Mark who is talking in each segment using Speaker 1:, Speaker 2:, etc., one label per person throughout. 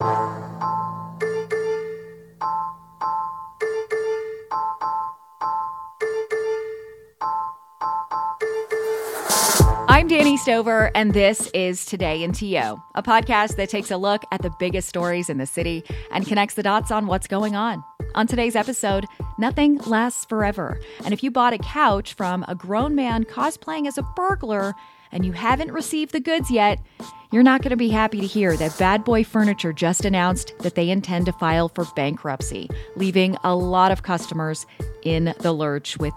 Speaker 1: I'm Dani Stover, and this is Today in TO, a podcast that takes a look at the biggest stories in the city and connects the dots on what's going on. On today's episode, nothing lasts forever. And if you bought a couch from a grown man cosplaying as a burglar and you haven't received the goods yet, you're not going to be happy to hear that Bad Boy Furniture just announced that they intend to file for bankruptcy, leaving a lot of customers in the lurch with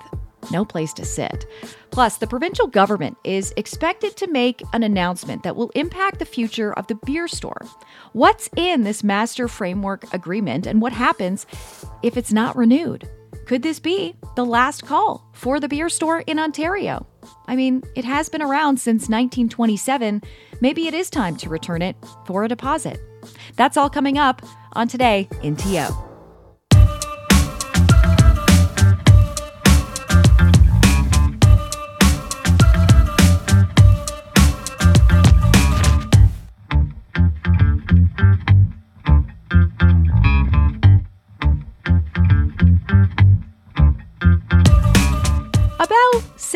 Speaker 1: no place to sit. Plus, the provincial government is expected to make an announcement that will impact the future of the beer store. What's in this master framework agreement and what happens if it's not renewed? Could this be the last call for the beer store in Ontario? I mean, it has been around since 1927. Maybe it is time to return it for a deposit. That's all coming up on Today in TO.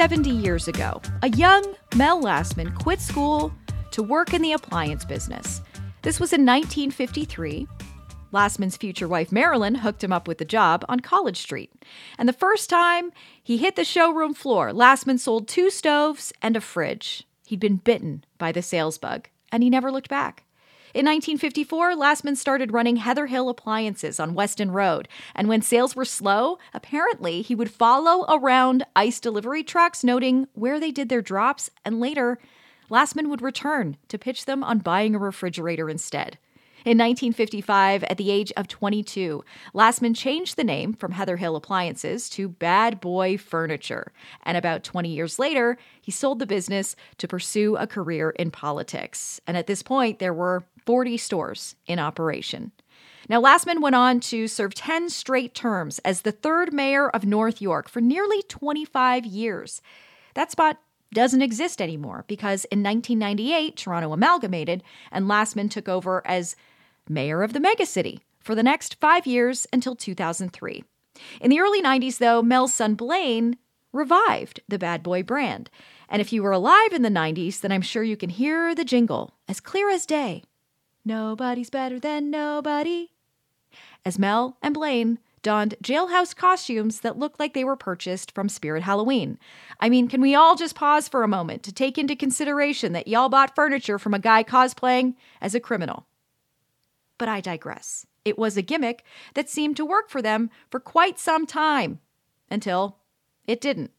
Speaker 1: 70 years ago, a young Mel Lastman quit school to work in the appliance business. This was in 1953. Lastman's future wife Marilyn hooked him up with the job on College Street. And the first time he hit the showroom floor, Lastman sold two stoves and a fridge. He'd been bitten by the sales bug, and he never looked back. In 1954, Lastman started running Heather Hill Appliances on Weston Road, and when sales were slow, apparently he would follow around ice delivery trucks, noting where they did their drops, and later, Lastman would return to pitch them on buying a refrigerator instead. In 1955, at the age of 22, Lastman changed the name from Heather Hill Appliances to Bad Boy Furniture. And about 20 years later, he sold the business to pursue a career in politics. And at this point, there were 40 stores in operation. Now, Lastman went on to serve 10 straight terms as the third mayor of North York for nearly 25 years. That spot doesn't exist anymore because in 1998, Toronto amalgamated and Lastman took over as mayor of the megacity for the next five years until 2003. In the early 90s, though, Mel's son Blaine revived the Bad Boy brand. And if you were alive in the 90s, then I'm sure you can hear the jingle as clear as day. Nobody's better than nobody. As Mel and Blaine donned jailhouse costumes that looked like they were purchased from Spirit Halloween. I mean, can we all just pause for a moment to take into consideration that y'all bought furniture from a guy cosplaying as a criminal? But I digress. It was a gimmick that seemed to work for them for quite some time until it didn't.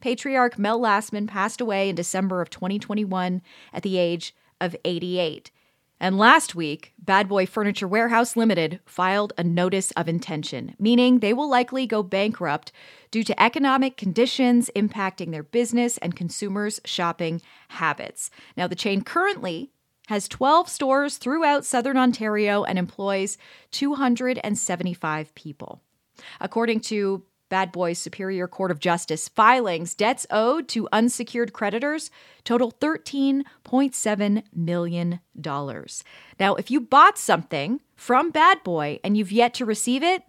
Speaker 1: Patriarch Mel Lastman passed away in December of 2021 at the age of 88. And last week, Bad Boy Furniture Warehouse Limited filed a notice of intention, meaning they will likely go bankrupt due to economic conditions impacting their business and consumers' shopping habits. Now, the chain currently has 12 stores throughout southern Ontario and employs 275 people. According to Bad Boys Superior Court of Justice filings, debts owed to unsecured creditors total $13.7 million. Now, if you bought something from Bad Boy and you've yet to receive it,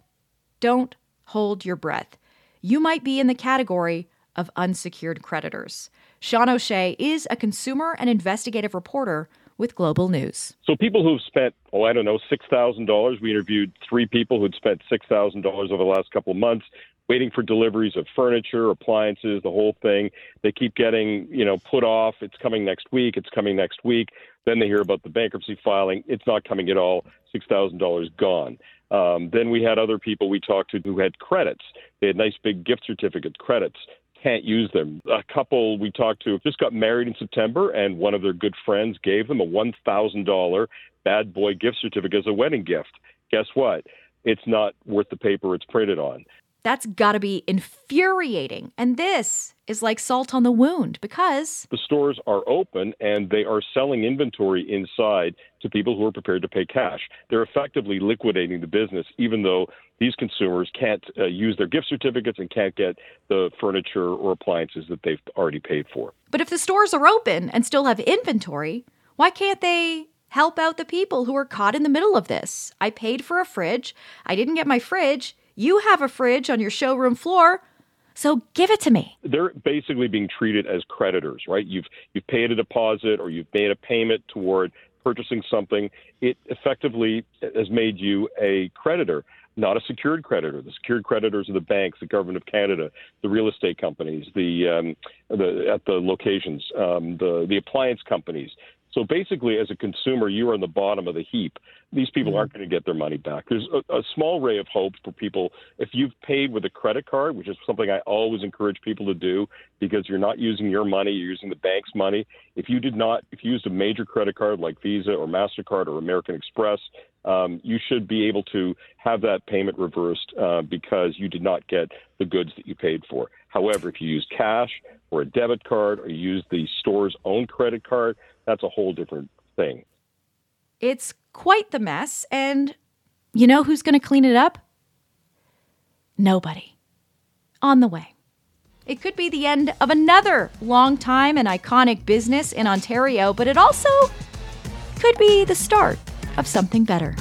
Speaker 1: don't hold your breath. You might be in the category of unsecured creditors. Sean O'Shea is a consumer and investigative reporter with Global News.
Speaker 2: So people who've spent, oh, I don't know, $6,000, we interviewed three people who'd spent $6,000 over the last couple of months waiting for deliveries of furniture, appliances, the whole thing. They keep getting, you know, put off. It's coming next week. It's coming next week. Then they hear about the bankruptcy filing. It's not coming at all. $6,000 gone. Um, then we had other people we talked to who had credits. They had nice big gift certificate credits can't use them. A couple we talked to just got married in September, and one of their good friends gave them a $1,000 bad boy gift certificate as a wedding gift. Guess what? It's not worth the paper it's printed on.
Speaker 1: That's got to be infuriating. And this is like salt on the wound because
Speaker 2: the stores are open and they are selling inventory inside to people who are prepared to pay cash. They're effectively liquidating the business, even though these consumers can't uh, use their gift certificates and can't get the furniture or appliances that they've already paid for.
Speaker 1: But if the stores are open and still have inventory, why can't they help out the people who are caught in the middle of this. I paid for a fridge. I didn't get my fridge. You have a fridge on your showroom floor. So give it to me.
Speaker 2: They're basically being treated as creditors, right? You've you've paid a deposit or you've made a payment toward purchasing something. It effectively has made you a creditor, not a secured creditor. The secured creditors are the banks, the government of Canada, the real estate companies, the um, the at the locations, um, the the appliance companies, so basically, as a consumer, you are on the bottom of the heap. These people mm-hmm. aren't going to get their money back. There's a, a, small ray of hope for people. If you've paid with a credit card, which is something I always encourage people to do because you're not using your money, you're using the bank's money. If you did not, if you used a major credit card like Visa or MasterCard or American Express, um, you should be able to have that payment reversed uh, because you did not get the goods that you paid for. However, if you use cash or a debit card or you use the store's own credit card, that's a whole different thing.
Speaker 1: It's quite the mess, and you know who's going to clean it up? Nobody. On the way. It could be the end of another long time and iconic business in Ontario, but it also could be the start of something better.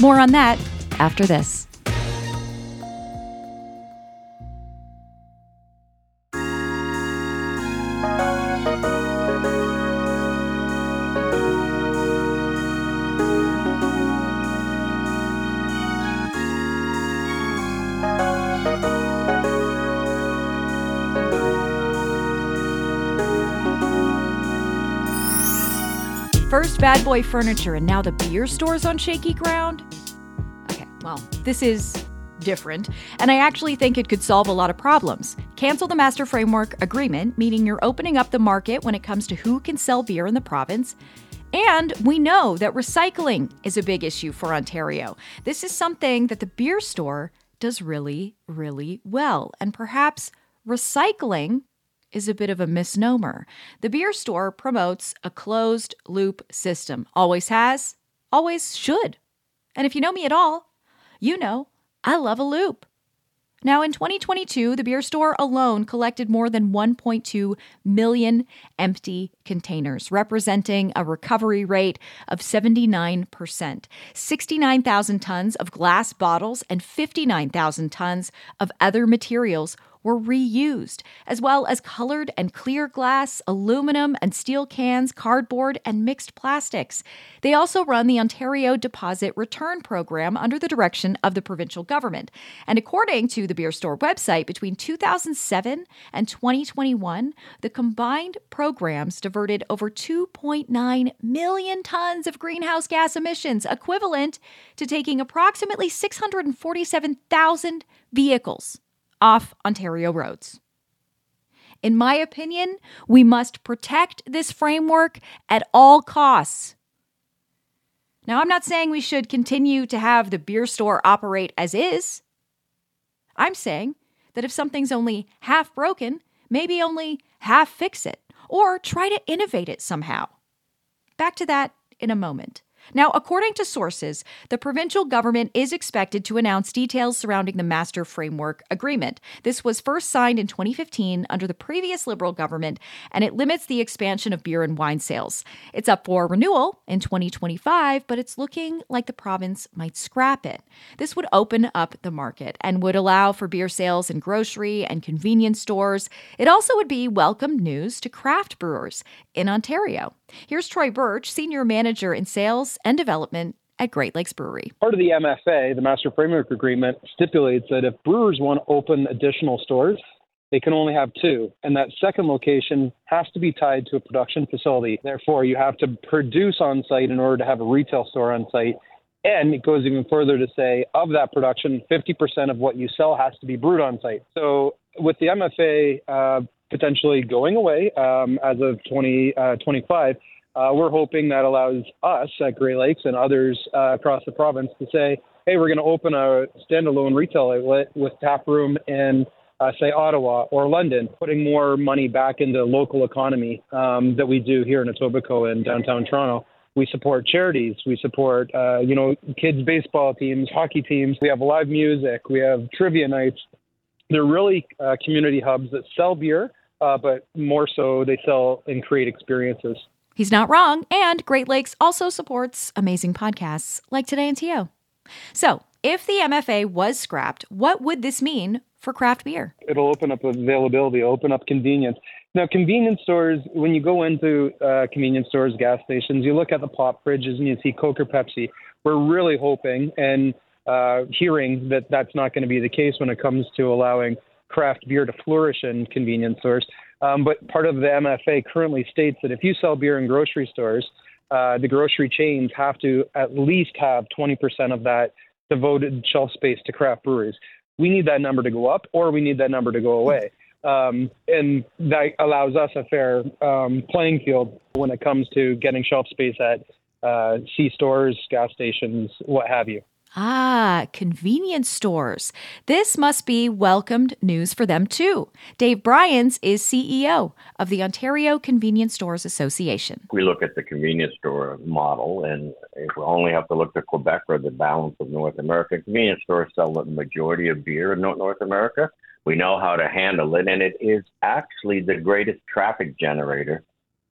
Speaker 1: More on that after this. First Bad Boy Furniture and now the beer stores on shaky ground? Okay, well, this is different, and I actually think it could solve a lot of problems. Cancel the Master Framework Agreement, meaning you're opening up the market when it comes to who can sell beer in the province. And we know that recycling is a big issue for Ontario. This is something that the beer store does really, really well. And perhaps recycling is a bit of a misnomer. The beer store promotes a closed loop system, always has, always should. And if you know me at all, you know I love a loop. Now, in 2022, the beer store alone collected more than 1.2 million empty containers, representing a recovery rate of 79%, 69,000 tons of glass bottles, and 59,000 tons of other materials were reused, as well as colored and clear glass, aluminum and steel cans, cardboard, and mixed plastics. They also run the Ontario Deposit Return Program under the direction of the provincial government. And according to the beer store website, between 2007 and 2021, the combined programs diverted over 2.9 million tons of greenhouse gas emissions, equivalent to taking approximately 647,000 vehicles off Ontario roads. In my opinion, we must protect this framework at all costs. Now, I'm not saying we should continue to have the beer store operate as is. I'm saying that if something's only half broken, maybe only half fix it, or try to innovate it somehow. Back to that in a moment. Now, according to sources, the provincial government is expected to announce details surrounding the Master Framework Agreement. This was first signed in 2015 under the previous Liberal government, and it limits the expansion of beer and wine sales. It's up for renewal in 2025, but it's looking like the province might scrap it. This would open up the market and would allow for beer sales in grocery and convenience stores. It also would be welcome news to craft brewers in Ontario. Here's Troy Birch, Senior Manager in Sales and Development at Great Lakes Brewery.
Speaker 3: Part of the MFA, the Master Framework Agreement, stipulates that if brewers want to open additional stores, they can only have two. And that second location has to be tied to a production facility. Therefore, you have to produce on site in order to have a retail store on site. And it goes even further to say, of that production, 50% of what you sell has to be brewed on site. So, with the MFA uh, potentially going away um, as of 2025, 20, uh, we're hoping that allows us at Great Lakes and others uh, across the province to say, hey, we're going to open a standalone retail outlet with tap room in, uh, say, Ottawa or London, putting more money back into local economy um, that we do here in Etobicoke and downtown Toronto. We support charities. We support, uh, you know, kids baseball teams, hockey teams. We have live music. We have trivia nights. They're really uh, community hubs that sell beer, uh, but more so they sell and create experiences.
Speaker 1: He's not wrong, and Great Lakes also supports amazing podcasts like Today in TO. So, if the MFA was scrapped, what would this mean for craft beer?
Speaker 3: It'll open up availability, open up convenience. Now, convenience stores, when you go into uh, convenience stores, gas stations, you look at the pop fridges and you see Coke or Pepsi. We're really hoping and uh, hearing that that's not going to be the case when it comes to allowing craft beer to flourish in convenience stores. Um, but part of the MFA currently states that if you sell beer in grocery stores, uh, the grocery chains have to at least have 20% of that devoted shelf space to craft breweries. We need that number to go up, or we need that number to go away. Um, and that allows us a fair um, playing field when it comes to getting shelf space at uh, C stores, gas stations, what have you.
Speaker 1: Ah, convenience stores. This must be welcomed news for them too. Dave Bryans is CEO of the Ontario Convenience Stores Association.
Speaker 4: We look at the convenience store model, and if we only have to look to Quebec or the balance of North America, convenience stores sell the majority of beer in North America. We know how to handle it, and it is actually the greatest traffic generator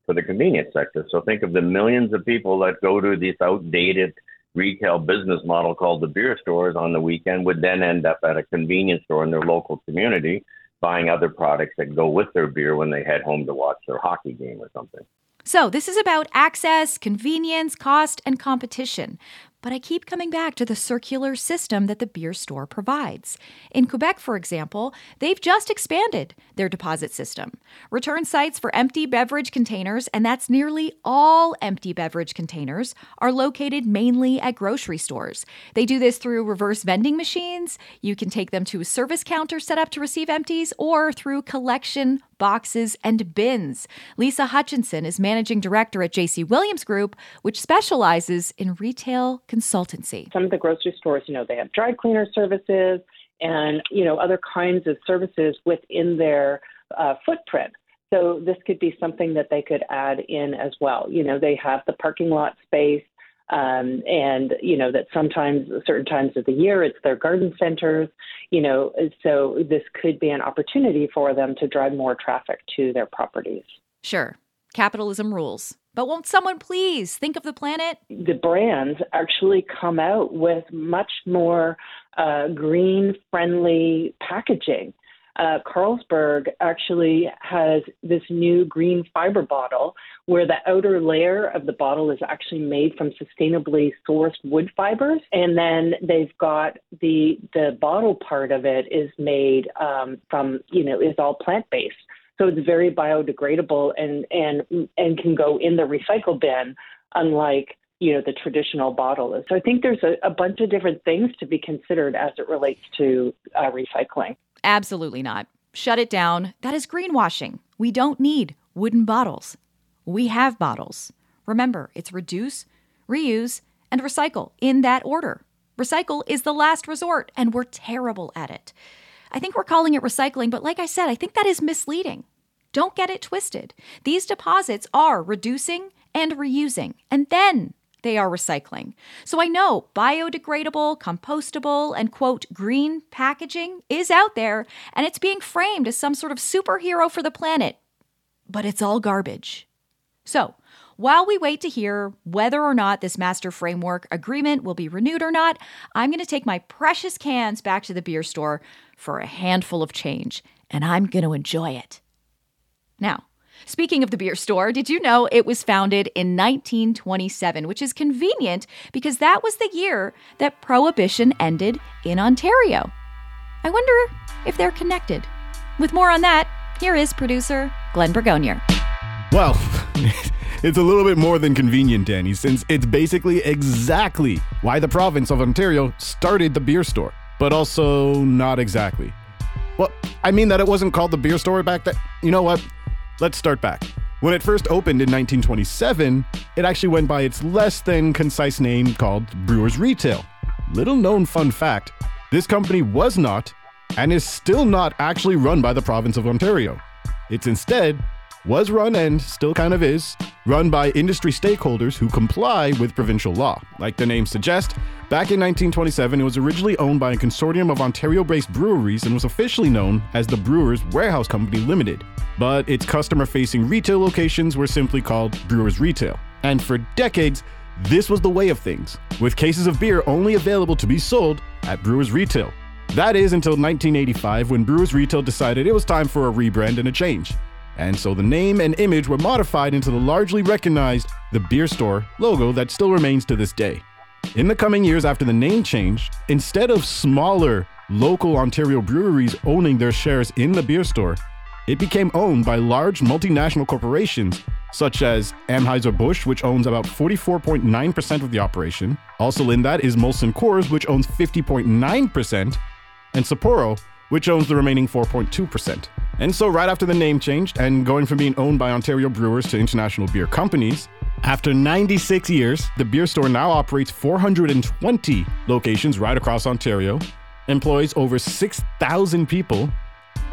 Speaker 4: for the convenience sector. So think of the millions of people that go to these outdated retail business model called the beer stores on the weekend would then end up at a convenience store in their local community buying other products that go with their beer when they head home to watch their hockey game or something.
Speaker 1: So, this is about access, convenience, cost, and competition. But I keep coming back to the circular system that the beer store provides. In Quebec, for example, they've just expanded their deposit system. Return sites for empty beverage containers, and that's nearly all empty beverage containers, are located mainly at grocery stores. They do this through reverse vending machines. You can take them to a service counter set up to receive empties, or through collection boxes, and bins. Lisa Hutchinson is managing director at JC Williams Group, which specializes in retail consultancy.
Speaker 5: Some of the grocery stores, you know, they have dry cleaner services and, you know, other kinds of services within their uh, footprint. So this could be something that they could add in as well. You know, they have the parking lot space, um, and you know that sometimes certain times of the year it's their garden centers you know so this could be an opportunity for them to drive more traffic to their properties.
Speaker 1: Sure. Capitalism rules. But won't someone please think of the planet?
Speaker 5: The brands actually come out with much more uh, green friendly packaging uh, Carlsberg actually has this new green fiber bottle where the outer layer of the bottle is actually made from sustainably sourced wood fibers, and then they've got the the bottle part of it is made um, from you know is all plant based. So it's very biodegradable and and and can go in the recycle bin, unlike you know the traditional bottle is. So I think there's a, a bunch of different things to be considered as it relates to uh, recycling.
Speaker 1: Absolutely not. Shut it down. That is greenwashing. We don't need wooden bottles. We have bottles. Remember, it's reduce, reuse, and recycle in that order. Recycle is the last resort, and we're terrible at it. I think we're calling it recycling, but like I said, I think that is misleading. Don't get it twisted. These deposits are reducing and reusing, and then they are recycling. So I know biodegradable, compostable, and quote, green packaging is out there and it's being framed as some sort of superhero for the planet. But it's all garbage. So, while we wait to hear whether or not this master framework agreement will be renewed or not, I'm going to take my precious cans back to the beer store for a handful of change, and I'm going to enjoy it. Now, Speaking of the beer store, did you know it was founded in 1927, which is convenient because that was the year that Prohibition ended in Ontario? I wonder if they're connected. With more on that, here is producer Glenn Bragoiner.
Speaker 6: Well, it's a little bit more than convenient, Dani, since it's basically exactly why the province of Ontario started the beer store, but also not exactly. Well, I mean that it wasn't called the beer store back then. You know what? Let's start back. When it first opened in 1927, it actually went by its less than concise name called Brewers Retail. Little known fun fact this company was not, and is still not actually run by the province of Ontario. It's instead was run and still kind of is run by industry stakeholders who comply with provincial law. Like the name suggests, back in 1927, it was originally owned by a consortium of Ontario based breweries and was officially known as the Brewers Warehouse Company Limited. but its customer facing retail locations were simply called Brewers Retail. And for decades, this was the way of things, with cases of beer only available to be sold at Brewers Retail. That is until 1985 when Brewers Retail decided it was time for a rebrand and a change. And so the name and image were modified into the largely recognized The Beer Store logo that still remains to this day. In the coming years after the name change, instead of smaller local Ontario breweries owning their shares in the beer store, it became owned by large multinational corporations such as Anheuser-Busch, which owns about 44.9% of the operation. Also in that is Molson Coors, which owns 50.9%, and Sapporo, which owns the remaining 4.2%. And so, right after the name changed and going from being owned by Ontario brewers to international beer companies, after 96 years, the beer store now operates 420 locations right across Ontario, employs over 6,000 people,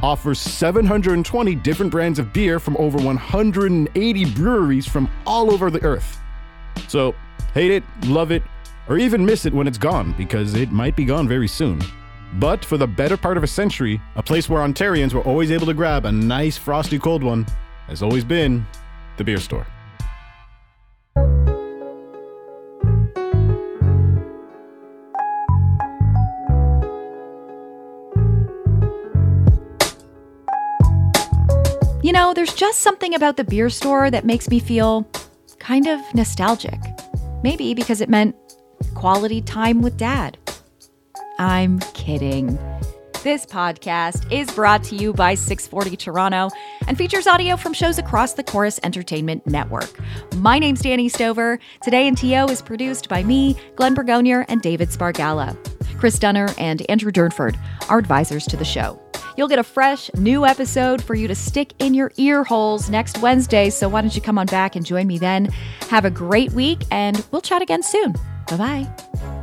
Speaker 6: offers 720 different brands of beer from over 180 breweries from all over the earth. So, hate it, love it, or even miss it when it's gone, because it might be gone very soon. But for the better part of a century, a place where Ontarians were always able to grab a nice frosty cold one has always been the beer store.
Speaker 1: You know, there's just something about the beer store that makes me feel kind of nostalgic. Maybe because it meant quality time with dad. I'm kidding. This podcast is brought to you by 640 Toronto and features audio from shows across the Chorus Entertainment Network. My name's Dani Stover. Today in TO is produced by me, Glenn Bragoiner, and David Spargala. Chris Dunner and Andrew Durnford are advisors to the show. You'll get a fresh, new episode for you to stick in your ear holes next Wednesday. So why don't you come on back and join me then? Have a great week, and we'll chat again soon. Bye bye.